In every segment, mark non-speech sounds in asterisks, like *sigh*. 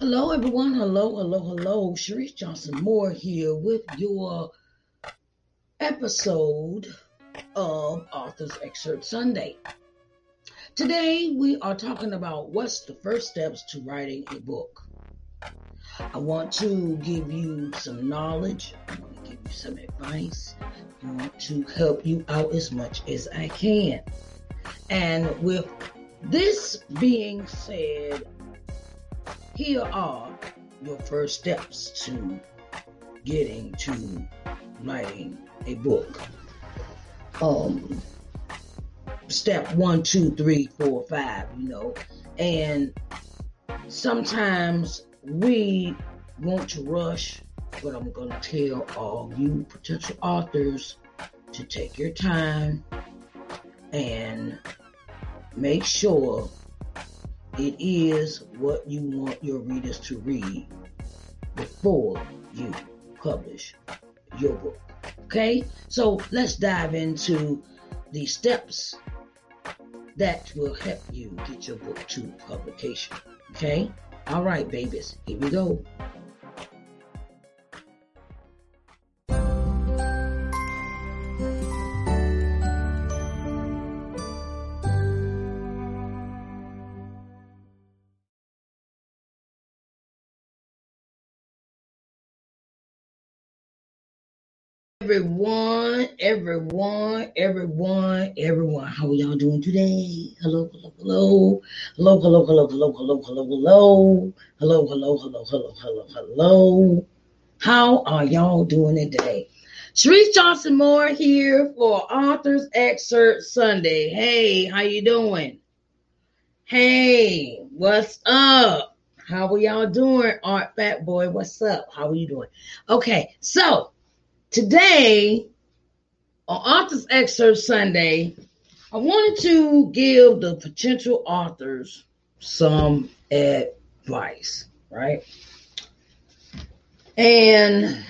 Hello, everyone. Hello, hello, hello. Sharice Johnson Moore here with your episode of Author's Excerpt Sunday. Today, we are talking about what's the first steps to writing a book. I want to give you some knowledge, I want to give you some advice, I want to help you out as much as I can. And with this being said, here are your first steps to getting to writing a book. Um, step one, two, three, four, five, you know, and sometimes we want to rush, but I'm going to tell all you potential authors to take your time and make sure it is what you want your readers to read before you publish your book. Okay, so let's dive into the steps that will help you get your book to publication. Okay, all right, babies, here we go. everyone, everyone, everyone. How are y'all doing today? Hello, hello, hello. Hello, hello, hello, hello, hello, hello, hello. Hello, hello, hello, hello, hello, hello. How are y'all doing today? Sharice Johnson Moore here for Authors Excerpt Sunday. Hey, how you doing? Hey, what's up? How are y'all doing? Art Fat Boy, what's up? How are you doing? Okay, so today on Authors Excerpt Sunday, I wanted to give the potential authors some advice, right? And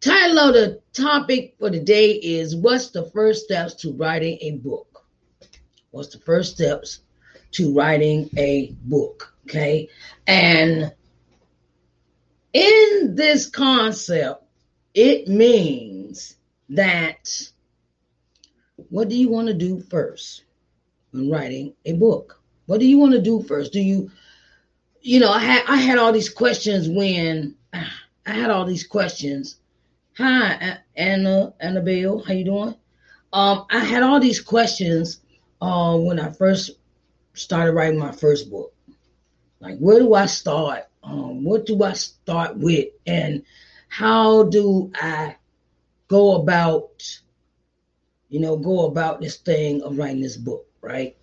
title of the topic for today is What's the First Steps to Writing a Book? What's the first steps to writing a book? Okay. And in this concept, it means that what do you want to do first when writing a book? What do you want to do first? Do you, you know, I had I had all these questions when I had all these questions. Hi, Anna, Annabelle, how you doing? Um, I had all these questions uh, when I first started writing my first book. Like, where do I start? um, what do I start with, and how do I go about, you know, go about this thing of writing this book, right?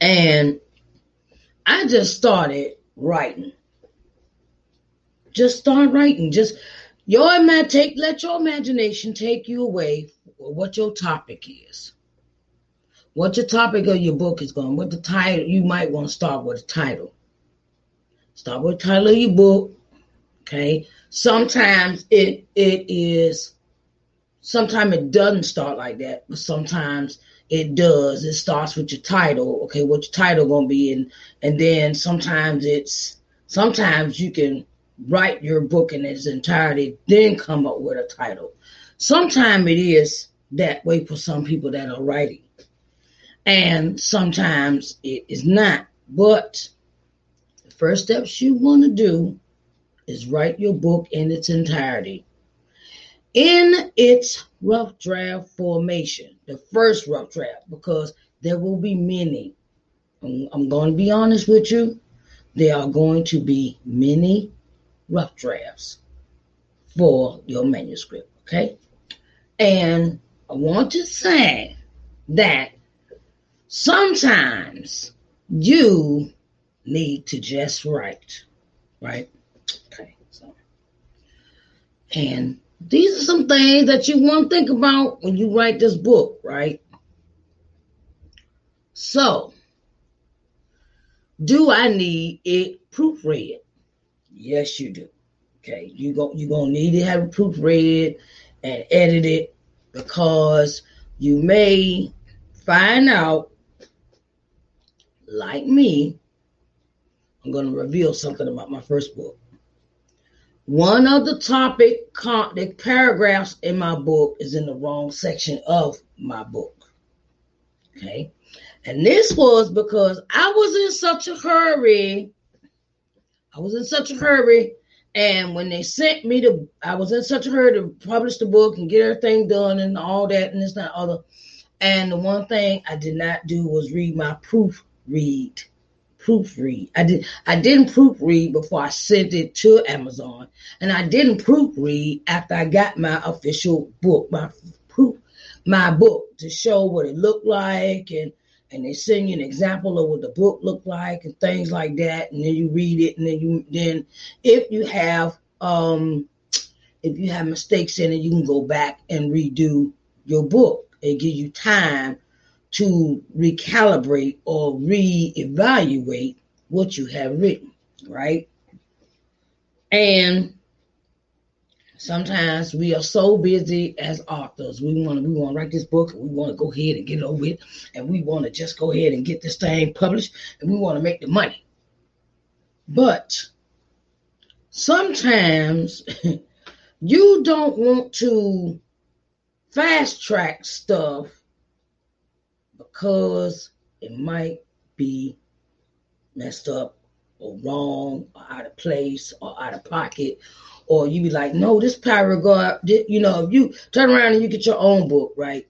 And I just started writing. Just start writing. Just your man take let your imagination take you away what your topic is. What your topic of your book is going, what the title you might want to start with a title. Start with the title of your book. Okay. Sometimes it it is sometimes it doesn't start like that, but sometimes it does. It starts with your title. Okay, what your title gonna be and and then sometimes it's sometimes you can write your book in its entirety, then come up with a title. Sometimes it is that way for some people that are writing. And sometimes it is not. But the first steps you want to do is write your book in its entirety. In its rough draft formation, the first rough draft, because there will be many. I'm, going to be honest with you. There are going to be many rough drafts for your manuscript, okay? And I want to say that sometimes you need to just write, right? And these are some things that you want to think about when you write this book, right? So, do I need it proofread? Yes, you do. Okay, you go you're gonna need to have it proofread and edit it because you may find out like me, I'm going to reveal something about my first book. One of the topic the paragraphs in my book is in the wrong section of my book. Okay. And this was because I was in such a hurry. I was in such a hurry. And when they sent me to, I was in such a hurry to publish the book and get everything done and all that and this, that, other. And the one thing I did not do was read my proofread proofread. I did I didn't proofread before I sent it to Amazon, and I didn't proofread after I got my official book, my proof, my book to show what it looked like, and and they send you an example of what the book looked like and things like that, and then you read it, and then you then if you have um if you have mistakes in it, you can go back and redo your book. And give you time to recalibrate or reevaluate what you have written, right? And sometimes we are so busy as authors. We want to we want to write this book and we want to go ahead and get it over it, and we want to just go ahead and get this thing published and we want to make the money. But sometimes *laughs* you don't want to fast track stuff because it might be messed up or wrong or out of place or out of pocket. Or you be like no this paragraph you know if you turn around and you get your own book right?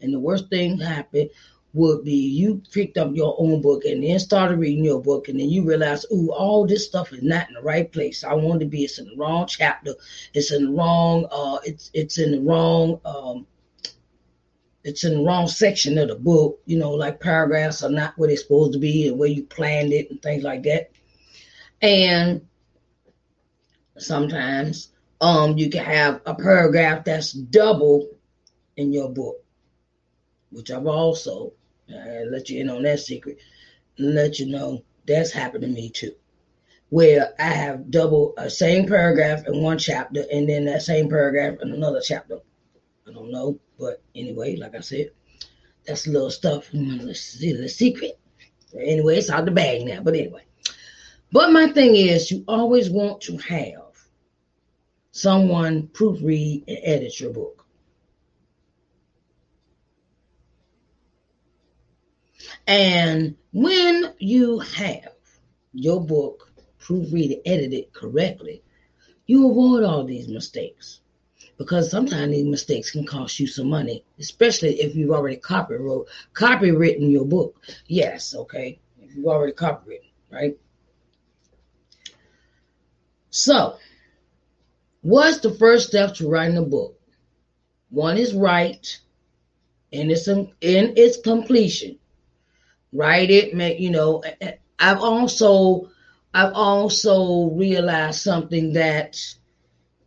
And the worst thing happen would be you picked up your own book and then started reading your book and then you realize ooh all this stuff is not in the right place. I want to be it's in the wrong chapter. It's in the wrong uh it's it's in the wrong um it's in the wrong section of the book, you know, like paragraphs are not where they're supposed to be and where you planned it and things like that. And sometimes um you can have a paragraph that's double in your book, which I've also uh, let you in on that secret, let you know that's happened to me too. Where I have double a same paragraph in one chapter and then that same paragraph in another chapter. I don't know but anyway, like I said, that's a little stuff. Let's see the secret. Anyway, it's out the bag now. But anyway. But my thing is, you always want to have someone proofread and edit your book. And when you have your book proofread and edited correctly, you avoid all these mistakes because sometimes these mistakes can cost you some money, especially if you've already copyright copywritten your book. Yes, okay, if you've already copywritten, right? So, what's the first step to writing a book? One is write, and it's in, its completion. Write it, make you know. I've also I've also realized something that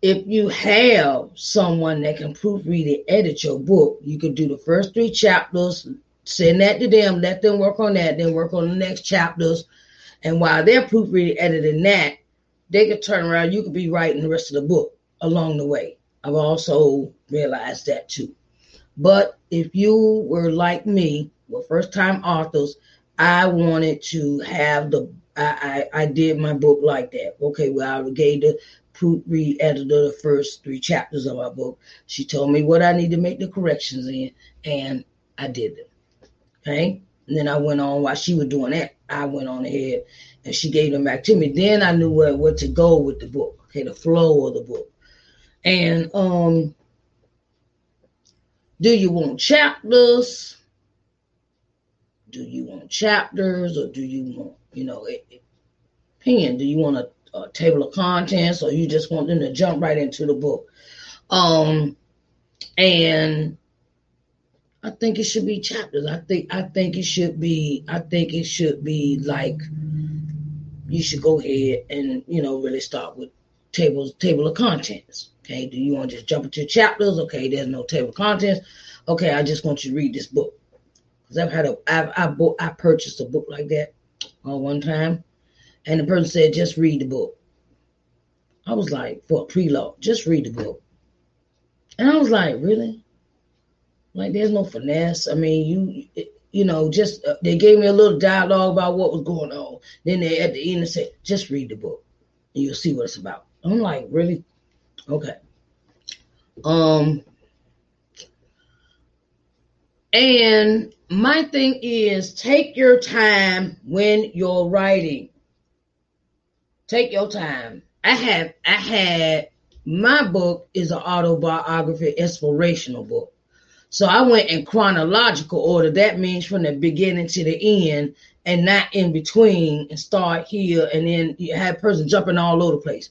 if you have someone that can proofread and edit your book, you can do the first three chapters, send that to them, let them work on that, then work on the next chapters. And while they're proofreading, editing that, they could turn around. You could be writing the rest of the book along the way. I've also realized that too. But if you were like me, were first time authors, I wanted to have the I, I, I did my book like that. Okay, well I gave the re-edited the first three chapters of our book. She told me what I need to make the corrections in, and I did them. Okay. And then I went on while she was doing that. I went on ahead and she gave them back to me. Then I knew where, where to go with the book. Okay, the flow of the book. And um, do you want chapters? Do you want chapters, or do you want, you know, opinion? Do you want a a table of contents or you just want them to jump right into the book. Um, and I think it should be chapters. I think I think it should be I think it should be like you should go ahead and you know really start with tables table of contents. Okay, do you want to just jump into chapters? Okay, there's no table of contents. Okay, I just want you to read this book because I've had a I've I bought I purchased a book like that uh, one time, and the person said, just read the book. I was like, for a preload, just read the book. And I was like, really? Like, there's no finesse. I mean, you, you know, just uh, they gave me a little dialogue about what was going on. Then they at the end they said, just read the book, and you'll see what it's about. I'm like, really? Okay. Um, and my thing is take your time when you're writing. Take your time. I have I had my book is an autobiography inspirational book. So I went in chronological order. That means from the beginning to the end and not in between and start here and then you have person jumping all over the place.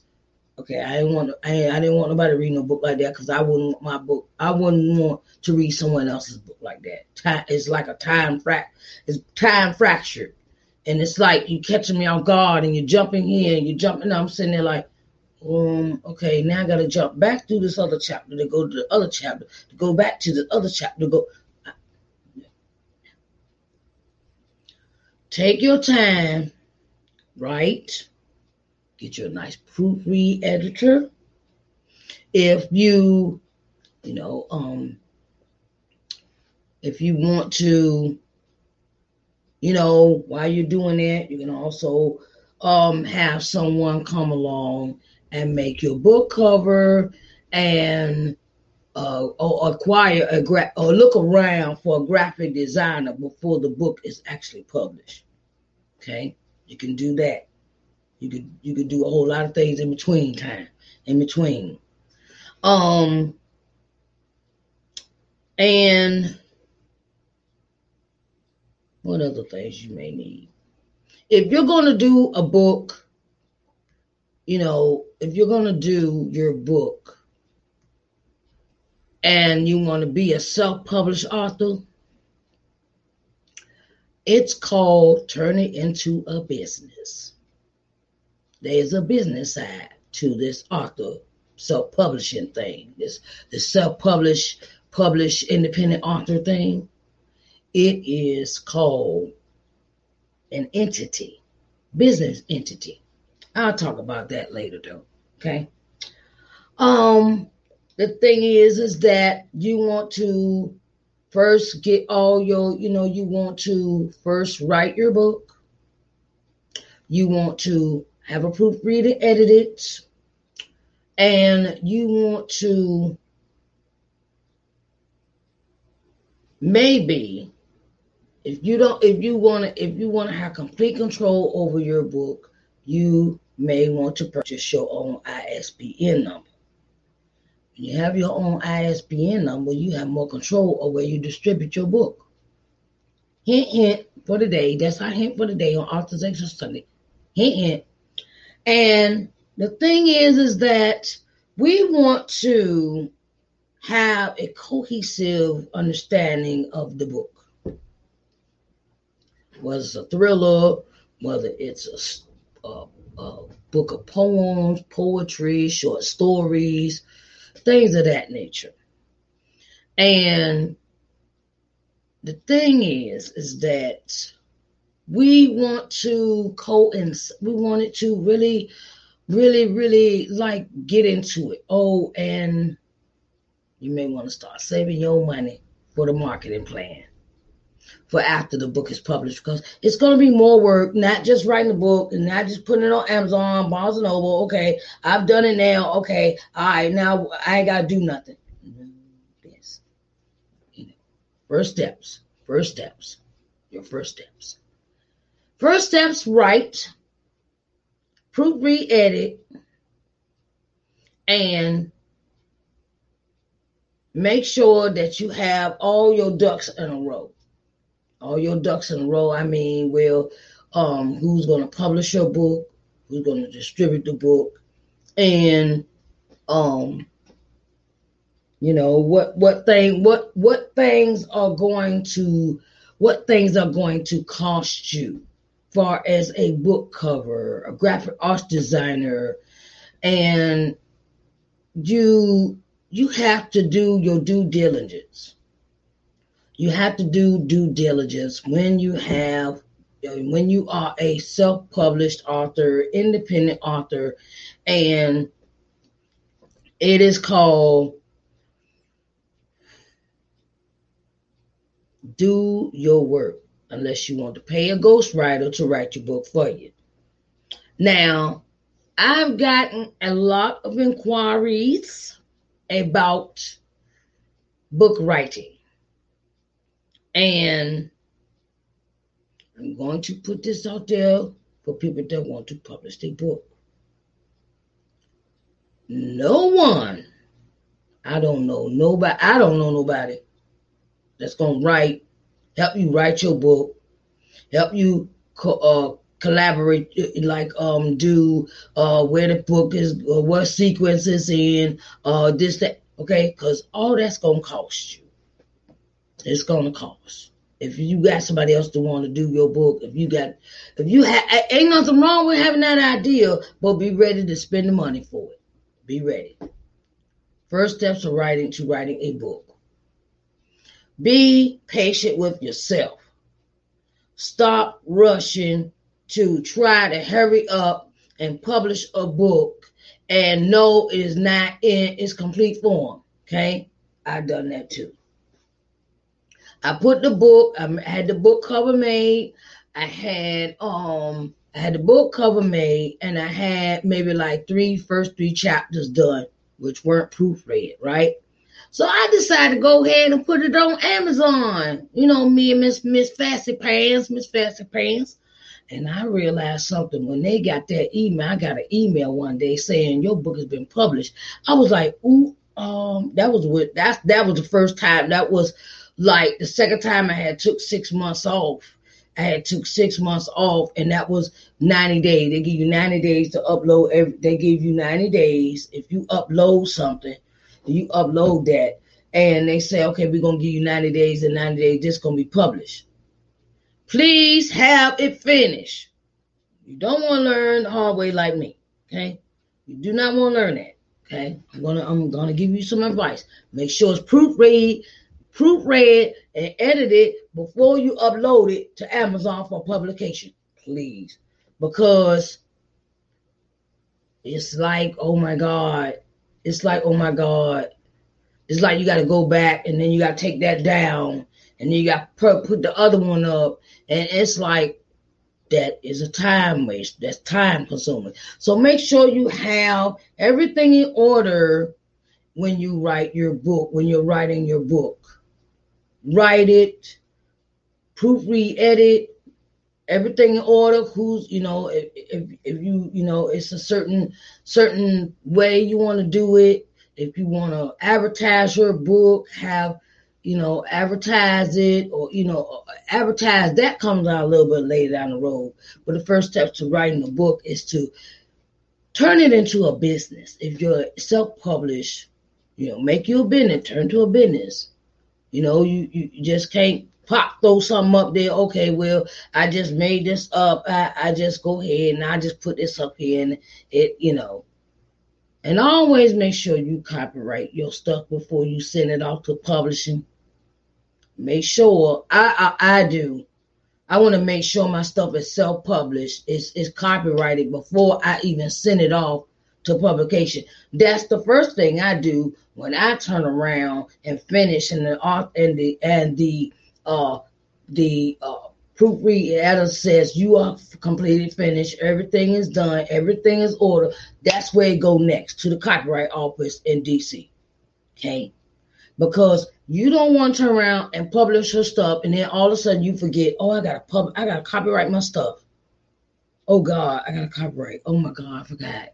Okay, I didn't want to, I, I didn't want nobody to read no book like that because I wouldn't want my book. I wouldn't want to read someone else's book like that. It's like a time frac, it's time fractured, and it's like you catching me on guard and you're jumping here and you're jumping. I'm sitting there like, um, okay, now I got to jump back through this other chapter to go to the other chapter to go back to the other chapter to go. Take your time, right? Get you a nice proofread editor. If you, you know, um, if you want to, you know, while you're doing that, you can also um, have someone come along and make your book cover and uh, or acquire a gra- or look around for a graphic designer before the book is actually published. Okay, you can do that. You could you could do a whole lot of things in between time, in between. Um and what other things you may need? If you're going to do a book, you know, if you're going to do your book and you want to be a self-published author, it's called turn it into a business there's a business side to this author self-publishing thing, this the self-publish, publish independent author thing. It is called an entity, business entity. I'll talk about that later though. Okay. Um, the thing is, is that you want to first get all your, you know, you want to first write your book. You want to have a proofreader edit it, and you want to maybe if you don't if you want to if you want to have complete control over your book you may want to purchase your own isbn number. When you have your own isbn number you have more control over where you distribute your book. Hint hint for the day. That's our hint for the day on authorization sunday. Hint hint. And the thing is, is that we want to have a cohesive understanding of the book. Whether it's a thriller, whether it's a, a, a book of poems, poetry, short stories, things of that nature. And the thing is, is that we want to co we wanted to really really really like get into it oh and you may want to start saving your money for the marketing plan for after the book is published because it's going to be more work not just writing the book and not just putting it on amazon barnes and noble okay i've done it now okay all right now i ain't got to do nothing. Yes. First steps first steps your first steps. First steps write, proofread, edit, and make sure that you have all your ducks in a row. All your ducks in a row. I mean, well, um, who's going to publish your book? Who's going to distribute the book? And um, you know what what thing what what things are going to what things are going to cost you far as a book cover, a graphic arts designer, and you you have to do your due diligence. You have to do due diligence when you have when you are a self-published author, independent author, and it is called Do your work unless you want to pay a ghostwriter to write your book for you. Now, I've gotten a lot of inquiries about book writing. And I'm going to put this out there for people that want to publish their book. No one, I don't know nobody, I don't know nobody that's going to write, help you write your book, help you co- uh, collaborate, like um, do uh, where the book is, uh, what sequence is in, uh, this, that, okay? Because all that's going to cost you. It's to cost. If you got somebody else to want to do your book, if you got, if you have, ain't nothing wrong with having that idea, but be ready to spend the money for it. Be ready. First steps to writing to writing a book. Be patient with yourself. Stop rushing to try to hurry up and publish a book and know it is not in its complete form. Okay, I've done that too. I put the book, I had the book cover made. I had um I had the book cover made and I had maybe like three first three chapters done, which weren't proofread, right? So I decided to go ahead and put it on Amazon. You know, me and Miss Miss Fancy Pants, Miss Fancy Pants. And I realized something when they got that email. I got an email one day saying your book has been published. I was like, ooh, um, that was what that's that was the first time. That was like the second time I had took six months off. I had took six months off, and that was 90 days. They give you 90 days to upload. Every, they give you 90 days. If you upload something, you upload that, and they say, okay, we're gonna give you 90 days, and 90 days this gonna be published. Please have it finished. You don't want to learn the hard way like me, okay? You do not want to learn that, okay? I'm gonna I'm gonna give you some advice. Make sure it's proofread, proofread, and edited before you upload it to Amazon for publication, please, because it's like, oh my God, it's like, oh my God, it's like you got to go back and then you got to take that down and then you got to put the other one up, and it's like that is a time waste. That's time consuming. So make sure you have everything in order when you write your book. When you're writing your book, write it, proofread, edit, everything in order who's you know if, if, if you you know it's a certain certain way you want to do it if you want to advertise your book have you know, advertise it or, you know, advertise that comes out a little bit later down the road. But the first step to writing a book is to turn it into a business. If you're self published, you know, make you a business, turn to a business. You know, you, you just can't pop throw something up there. Okay, well, I just made this up. I, I just go ahead and I just put this up here and it, you know. And always make sure you copyright your stuff before you send it off to publishing make sure I I, I do. I want to make sure my stuff is self-published, is is copyrighted before I even send it off to publication. That's the first thing I do when I turn around and finish and the and the and the uh the uh proofread editor says you are completely finished, everything is done, everything is ordered. That's where it go next to the copyright office in DC. Okay because you don't want to turn around and publish your stuff and then all of a sudden you forget, oh, I gotta pub I gotta copyright my stuff. Oh God, I gotta copyright. Oh my God, I forgot.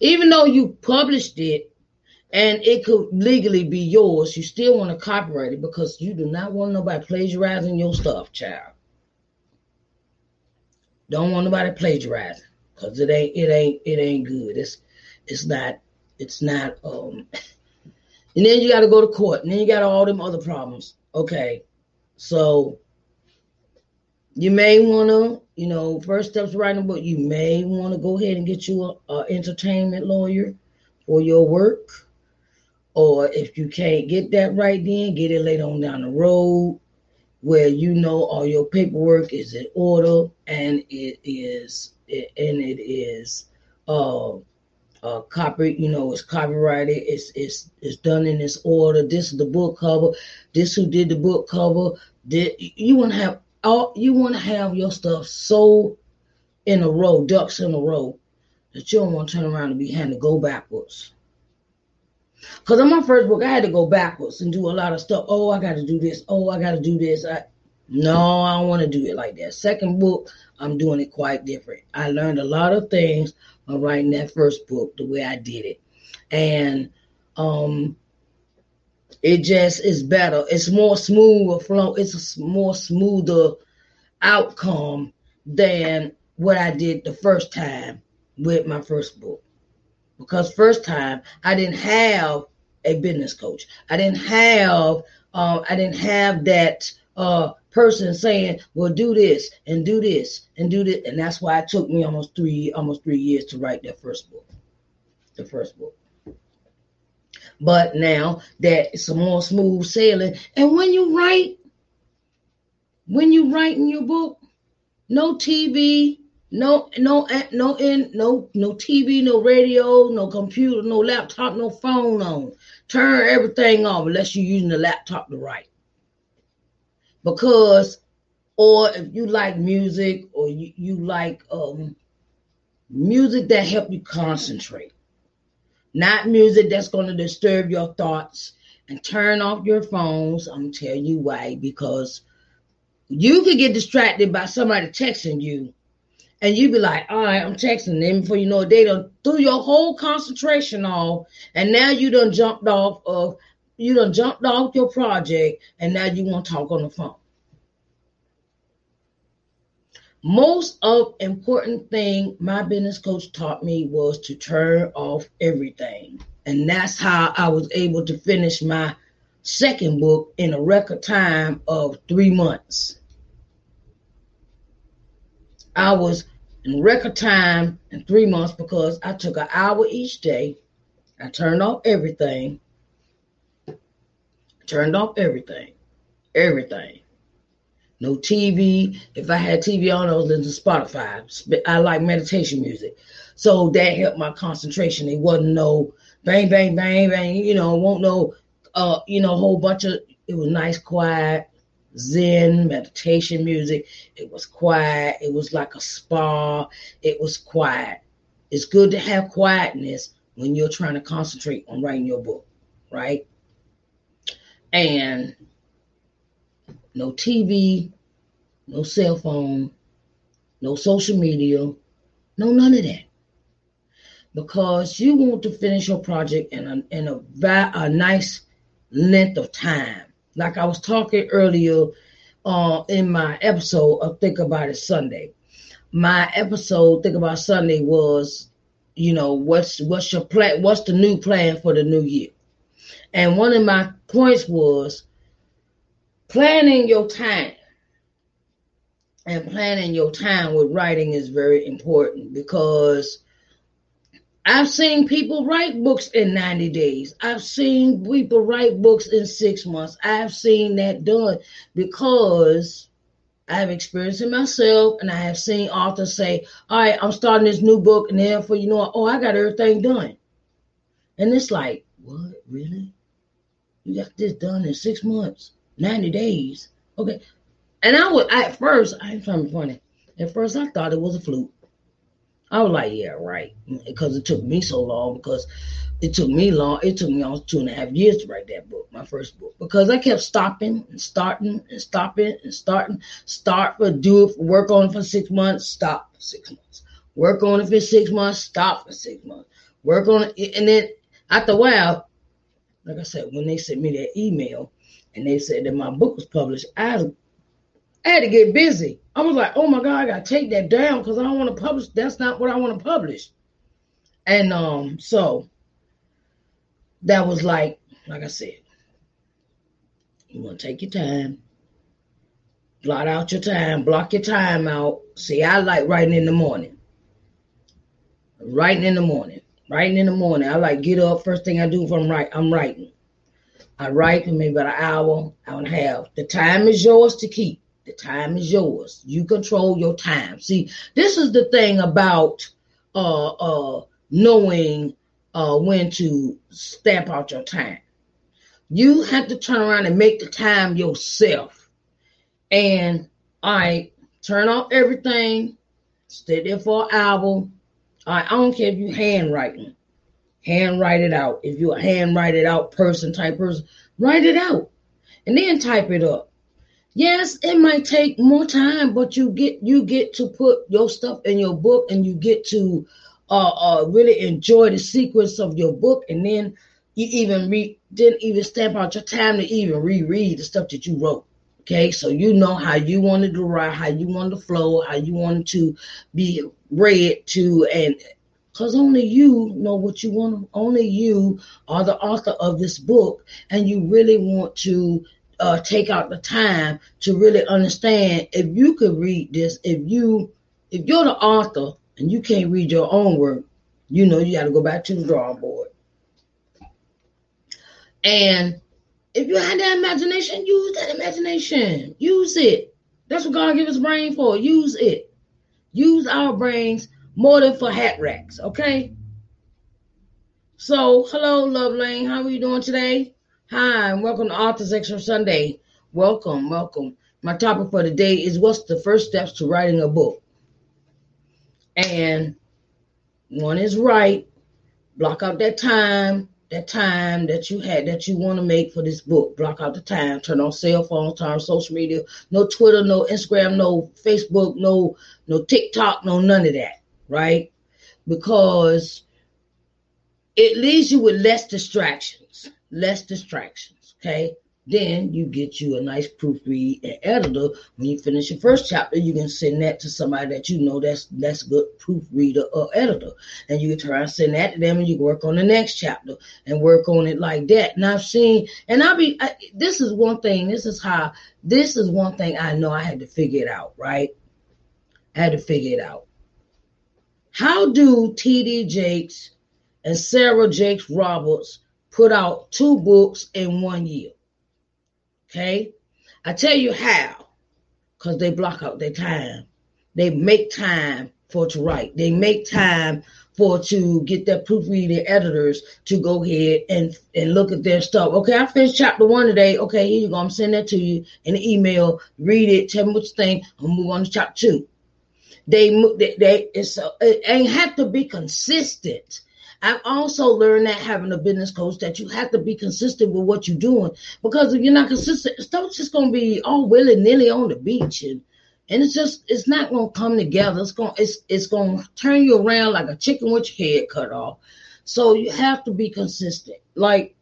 Even though you published it and it could legally be yours, you still want to copyright it because you do not want nobody plagiarizing your stuff, child. Don't want nobody plagiarizing because it ain't it ain't it ain't good. It's it's not it's not um *laughs* And then you got to go to court. And then you got all them other problems. Okay. So you may want to, you know, first steps writing a book, you may want to go ahead and get you a, a entertainment lawyer for your work. Or if you can't get that right then, get it later on down the road where you know all your paperwork is in order and it is and it is uh uh, copy, you know, it's copyrighted. It's it's it's done in this order. This is the book cover. This who did the book cover. Did you want to have all? You want to have your stuff so in a row, ducks in a row, that you don't want to turn around and be having to go backwards. Because on my first book, I had to go backwards and do a lot of stuff. Oh, I got to do this. Oh, I got to do this. I, no, I don't want to do it like that. Second book, I'm doing it quite different. I learned a lot of things by writing that first book the way I did it. And um it just is better. It's more smooth flow. It's a more smoother outcome than what I did the first time with my first book. Because first time I didn't have a business coach. I didn't have um, I didn't have that uh, person saying, "Well, do this and do this and do this," and that's why it took me almost three almost three years to write that first book, the first book. But now that it's a more smooth sailing, and when you write, when you write in your book, no TV, no no no in no no TV, no radio, no computer, no laptop, no phone on. Turn everything off unless you're using the laptop to write because or if you like music or you, you like um, music that help you concentrate not music that's going to disturb your thoughts and turn off your phones i'm tell you why because you could get distracted by somebody texting you and you be like all right i'm texting them before you know it, they done threw your whole concentration off and now you done jumped off of you done jumped off your project and now you want to talk on the phone. Most of important thing my business coach taught me was to turn off everything. And that's how I was able to finish my second book in a record time of three months. I was in record time in three months because I took an hour each day. I turned off everything Turned off everything. Everything. No TV. If I had TV on, I was listening to Spotify. I like meditation music. So that helped my concentration. It wasn't no bang, bang, bang, bang, you know, won't no uh, you know, a whole bunch of it was nice, quiet, Zen meditation music. It was quiet. It was like a spa. It was quiet. It's good to have quietness when you're trying to concentrate on writing your book, right? and no TV, no cell phone, no social media, no none of that. Because you want to finish your project in a, in a, a nice length of time. Like I was talking earlier uh, in my episode of Think About It Sunday. My episode Think About Sunday was, you know, what's what's your plan? What's the new plan for the new year? And one of my points was planning your time. And planning your time with writing is very important because I've seen people write books in 90 days. I've seen people write books in six months. I've seen that done because I've experienced it myself and I have seen authors say, All right, I'm starting this new book, and therefore, you know, oh, I got everything done. And it's like, what, really? You got this done in six months, 90 days. Okay. And I was at first, I ain't trying to be funny. At first I thought it was a fluke. I was like, yeah, right. Because it took me so long, because it took me long, it took me almost two and a half years to write that book, my first book. Because I kept stopping and starting and stopping and starting, start for do it, work on it for six months, stop for six months. Work on it for six months, stop for six months. Work on it, and then after a while, like I said, when they sent me that email and they said that my book was published, I, I had to get busy. I was like, oh my God, I gotta take that down because I don't want to publish. That's not what I want to publish. And um, so that was like, like I said, you want to take your time, blot out your time, block your time out. See, I like writing in the morning. Writing in the morning. Writing in the morning. I like get up. First thing I do from right, I'm writing. I write for maybe about an hour, hour and a half. The time is yours to keep. The time is yours. You control your time. See, this is the thing about uh uh knowing uh, when to stamp out your time. You have to turn around and make the time yourself. And I turn off everything, stay there for an hour. I don't care if you handwriting, handwrite it out. If you're a handwrite it out person type person, write it out and then type it up. Yes, it might take more time, but you get you get to put your stuff in your book and you get to uh, uh really enjoy the sequence of your book and then you even read didn't even stamp out your time to even reread the stuff that you wrote. Okay, so you know how you wanted to write, how you wanted to flow, how you wanted to be read to, and because only you know what you want. Only you are the author of this book, and you really want to uh, take out the time to really understand. If you could read this, if you if you're the author and you can't read your own work, you know you got to go back to the drawing board. And if you had that imagination, use that imagination. Use it. That's what God gave us brain for. Use it. Use our brains more than for hat racks, okay? So, hello, Love Lane. How are you doing today? Hi, and welcome to Authors Excerpt Sunday. Welcome, welcome. My topic for today is what's the first steps to writing a book? And one is write, block out that time, that time that you had that you want to make for this book. Block out the time. Turn on cell phone, turn on social media. No Twitter, no Instagram, no Facebook, no no TikTok, no none of that. Right? Because it leaves you with less distractions. Less distractions. Okay. Then you get you a nice proofread and editor. When you finish your first chapter, you can send that to somebody that you know that's that's good proofreader or editor, and you can try and send that to them, and you work on the next chapter and work on it like that. And I've seen, and I'll be. I, this is one thing. This is how. This is one thing I know I had to figure it out. Right, I had to figure it out. How do T.D. Jakes and Sarah Jakes Roberts put out two books in one year? Okay. I tell you how. Because they block out their time. They make time for to write. They make time for to get their proofreading editors to go ahead and and look at their stuff. Okay, I finished chapter one today. Okay, here you go. I'm sending that to you in an email. Read it. Tell me what you think. I'll move on to chapter two. They they, they it's it ain't have to be consistent. I've also learned that having a business coach that you have to be consistent with what you're doing because if you're not consistent, stuff's just gonna be all willy nilly on the beach and and it's just it's not gonna come together. It's gonna it's it's gonna turn you around like a chicken with your head cut off. So you have to be consistent. Like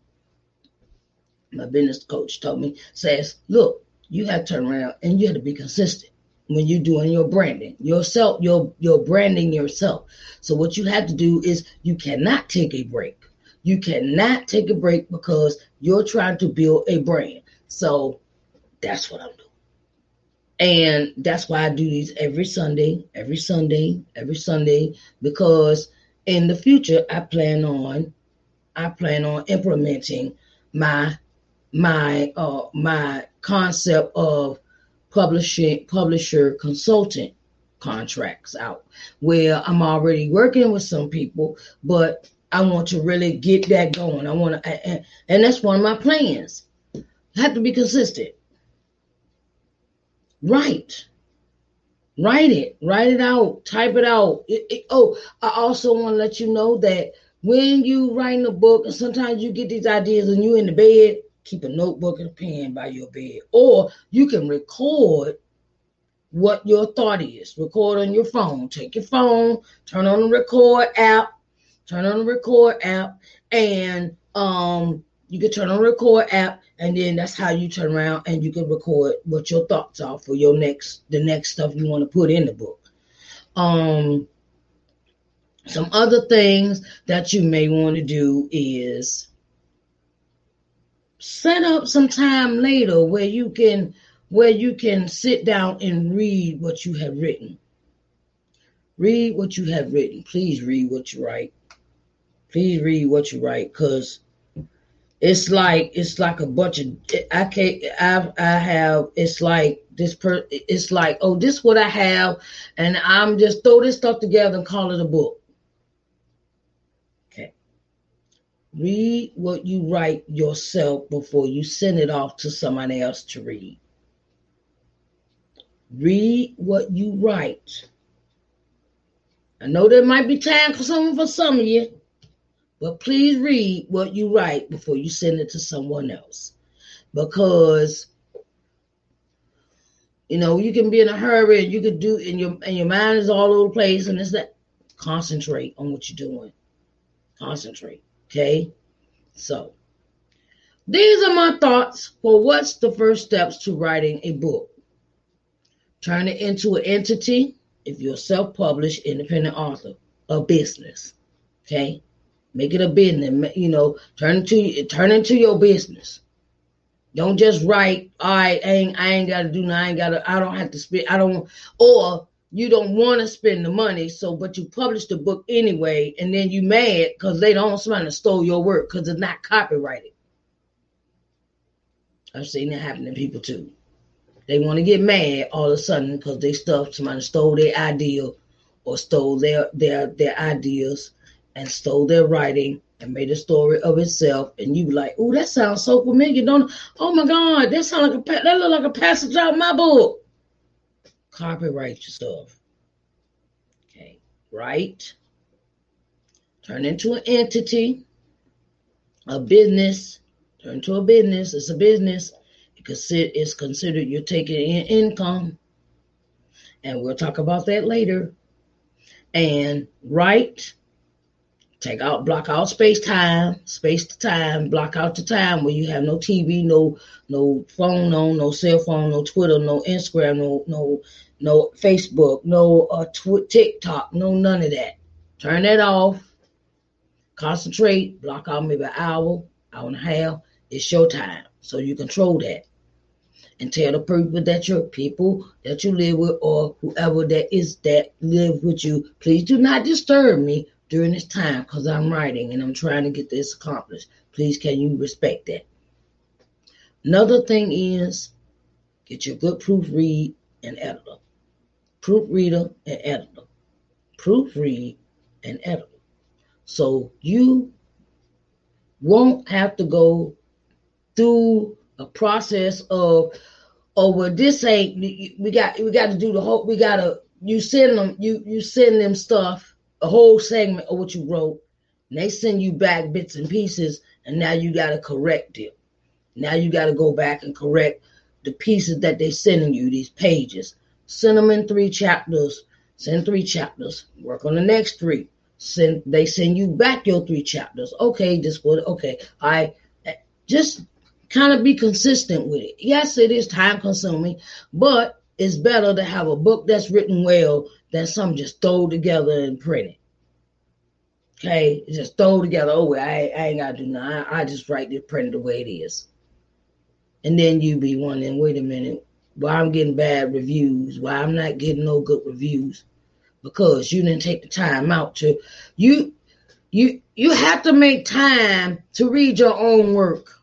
my business coach told me, says, look, you have to turn around and you have to be consistent when you're doing your branding yourself you're, you're branding yourself. So what you have to do is you cannot take a break. You cannot take a break because you're trying to build a brand. So that's what i'm doing. And that's why i do these every sunday every sunday every sunday because in the future i plan on i plan on implementing my my uh my concept of publishing publisher consultant contracts out where I'm already working with some people, but I want to really get that going. I want to, and, and that's one of my plans. I have to be consistent. Write, write it, write it out, type it out. It, it, oh, I also want to let you know that when you writing a book, and sometimes you get these ideas and you in the bed, keep a notebook and a pen by your bed, or you can record what your thought is. Record on your phone. Take your phone, turn on the record app, turn on the record app, and um, you can turn on the record app, and then that's how you turn around and you can record what your thoughts are for your next the next stuff you want to put in the book. Um, some other things that you may want to do is set up some time later where you can where you can sit down and read what you have written. Read what you have written. Please read what you write. Please read what you write because it's like it's like a bunch of I can't I I have it's like this per it's like oh this what I have and I'm just throw this stuff together and call it a book. Read what you write yourself before you send it off to somebody else to read. Read what you write. I know there might be time for some for some of you, but please read what you write before you send it to someone else. Because you know, you can be in a hurry and you could do and your and your mind is all over the place and it's that concentrate on what you're doing. Concentrate. Okay. So these are my thoughts for what's the first steps to writing a book. Turn it into an entity if you're a self-published independent author, a business. Okay. Make it a business. You know, turn into turn into your business. Don't just write, I ain't I ain't gotta do I ain't gotta I don't have to spend I don't or you don't want to spend the money, so but you publish the book anyway, and then you mad because they don't somebody stole your work because it's not copyrighted. I've seen that happen to people too. They want to get mad all of a sudden because they stuff somebody stole their idea or stole their their their ideas and stole their writing and made a story of itself, and you like, "Oh, that sounds so familiar." Don't? Oh my God, that sounds like a that look like a passage out of my book. Copyright your stuff. Okay, right? Turn into an entity, a business. Turn to a business. It's a business. because It's considered you're taking in income, and we'll talk about that later. And right Take out, block out space time, space to time, block out the time where you have no TV, no no phone on, no cell phone, no Twitter, no Instagram, no no no Facebook, no uh, tw- TikTok, no none of that. Turn that off. Concentrate. Block out maybe an hour, hour and a half. It's your time, so you control that. And tell the people that your people that you live with or whoever that is that live with you, please do not disturb me during this time because I'm writing and I'm trying to get this accomplished. Please, can you respect that? Another thing is get your good proofread and editor. Proofreader and editor. Proofread and editor. So you won't have to go through a process of oh well this ain't we got we got to do the whole we gotta you send them you you send them stuff a whole segment of what you wrote, and they send you back bits and pieces, and now you got to correct it. Now you got to go back and correct the pieces that they're sending you, these pages. Send them in three chapters. Send three chapters. Work on the next three. Send they send you back your three chapters. Okay, this what okay. I just kind of be consistent with it. Yes, it is time consuming, but it's better to have a book that's written well than some just throw together and print it. Okay, just throw together. Oh, I, I ain't gotta do nothing. I, I just write this, print it the way it is. And then you be wondering, wait a minute, why I'm getting bad reviews? Why I'm not getting no good reviews? Because you didn't take the time out to you. You you have to make time to read your own work.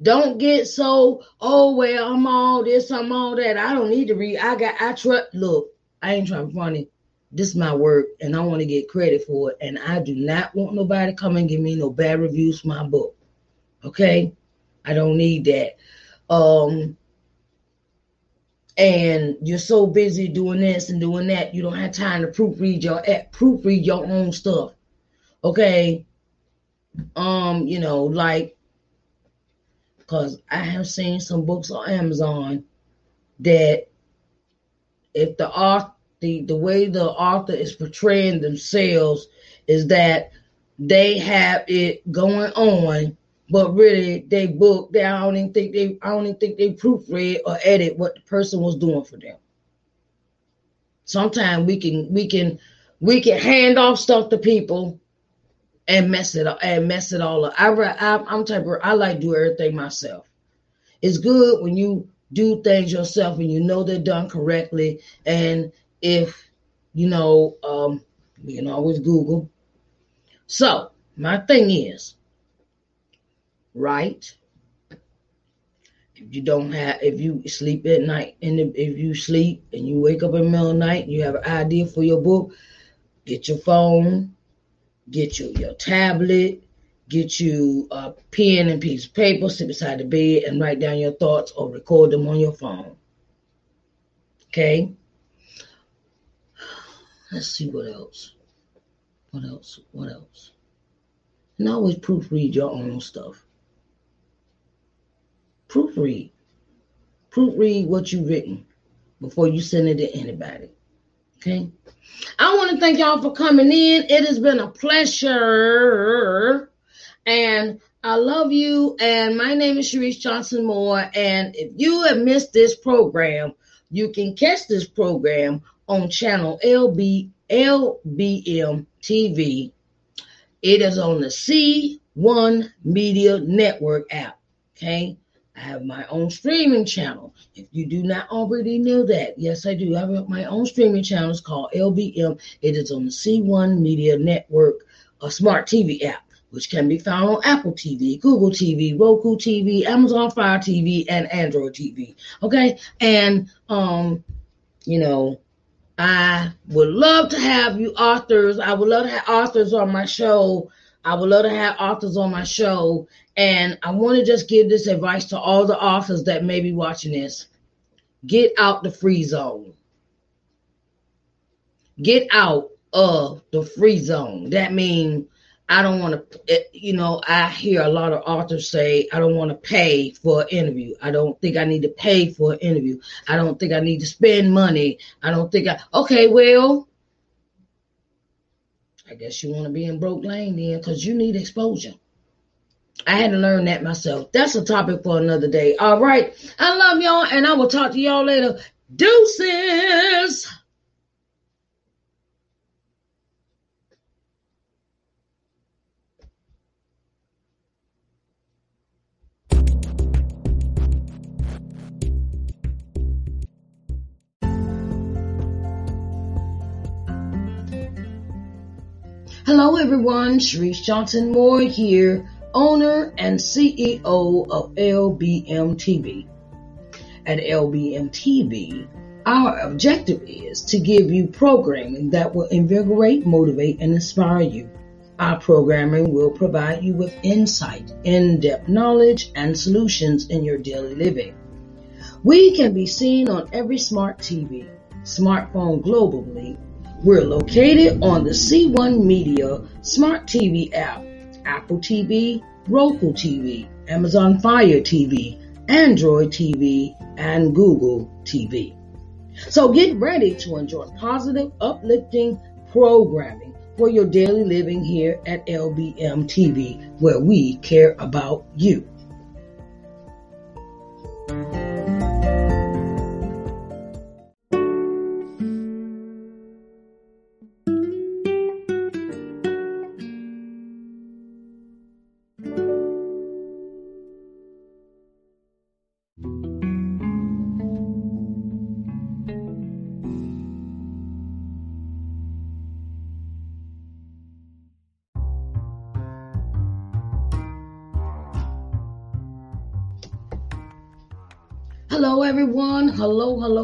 Don't get so, oh well, I'm all this, I'm all that. I don't need to read. I got I trust look, I ain't trying to funny. This is my work and I want to get credit for it. And I do not want nobody to come and give me no bad reviews for my book. Okay? I don't need that. Um and you're so busy doing this and doing that, you don't have time to proofread your proofread your own stuff. Okay. Um, you know, like because I have seen some books on Amazon that if the author the, the way the author is portraying themselves is that they have it going on, but really they book they I don't even think they I don't even think they proofread or edit what the person was doing for them. Sometimes we can we can we can hand off stuff to people and mess it up and mess it all up. I, I I'm type of I like to do everything myself. It's good when you do things yourself and you know they're done correctly. And if you know, um, you can always Google. So my thing is, right? If you don't have, if you sleep at night, and if, if you sleep and you wake up in the middle of the night, you have an idea for your book, get your phone, get you your tablet, get you a pen and piece of paper, sit beside the bed and write down your thoughts or record them on your phone. Okay? Let's see what else. What else? What else? And always proofread your own stuff. Proofread. Proofread what you've written before you send it to anybody. Okay? I want to thank y'all for coming in. It has been a pleasure. And I love you. And my name is Sharice Johnson Moore. And if you have missed this program, you can catch this program on channel LB, LBM TV. It is on the C1 Media Network app. Okay. I have my own streaming channel. If you do not already know that, yes, I do. I have my own streaming channel. It's called LBM. It is on the C1 Media Network, a smart TV app, which can be found on Apple TV, Google TV, Roku TV, Amazon Fire TV, and Android TV. Okay, and um, you know, I would love to have you authors. I would love to have authors on my show. I would love to have authors on my show. And I want to just give this advice to all the authors that may be watching this. Get out the free zone. Get out of the free zone. That means I don't want to, eh, you know, I hear a lot of authors say, I don't want to pay for an interview. I don't think I need to pay for an interview. I don't think I need to spend money. I don't think I, okay, well, I guess you want to be in broke lane then because you need exposure. I had to learn that myself. That's a topic for another day. All right. I love y'all and I will talk to y'all later. Deuces. Hello, everyone. Sharice Johnson Moore here, owner and CEO of LBM TV. At LBM TV, our objective is to give you programming that will invigorate, motivate, and inspire you. Our programming will provide you with insight, in-depth knowledge, and solutions in your daily living. We can be seen on every smart TV, smartphone globally, we're located on the C1 Media Smart TV app, Apple TV, Roku TV, Amazon Fire TV, Android TV, and Google TV. So get ready to enjoy positive, uplifting programming for your daily living here at LBM TV, where we care about you.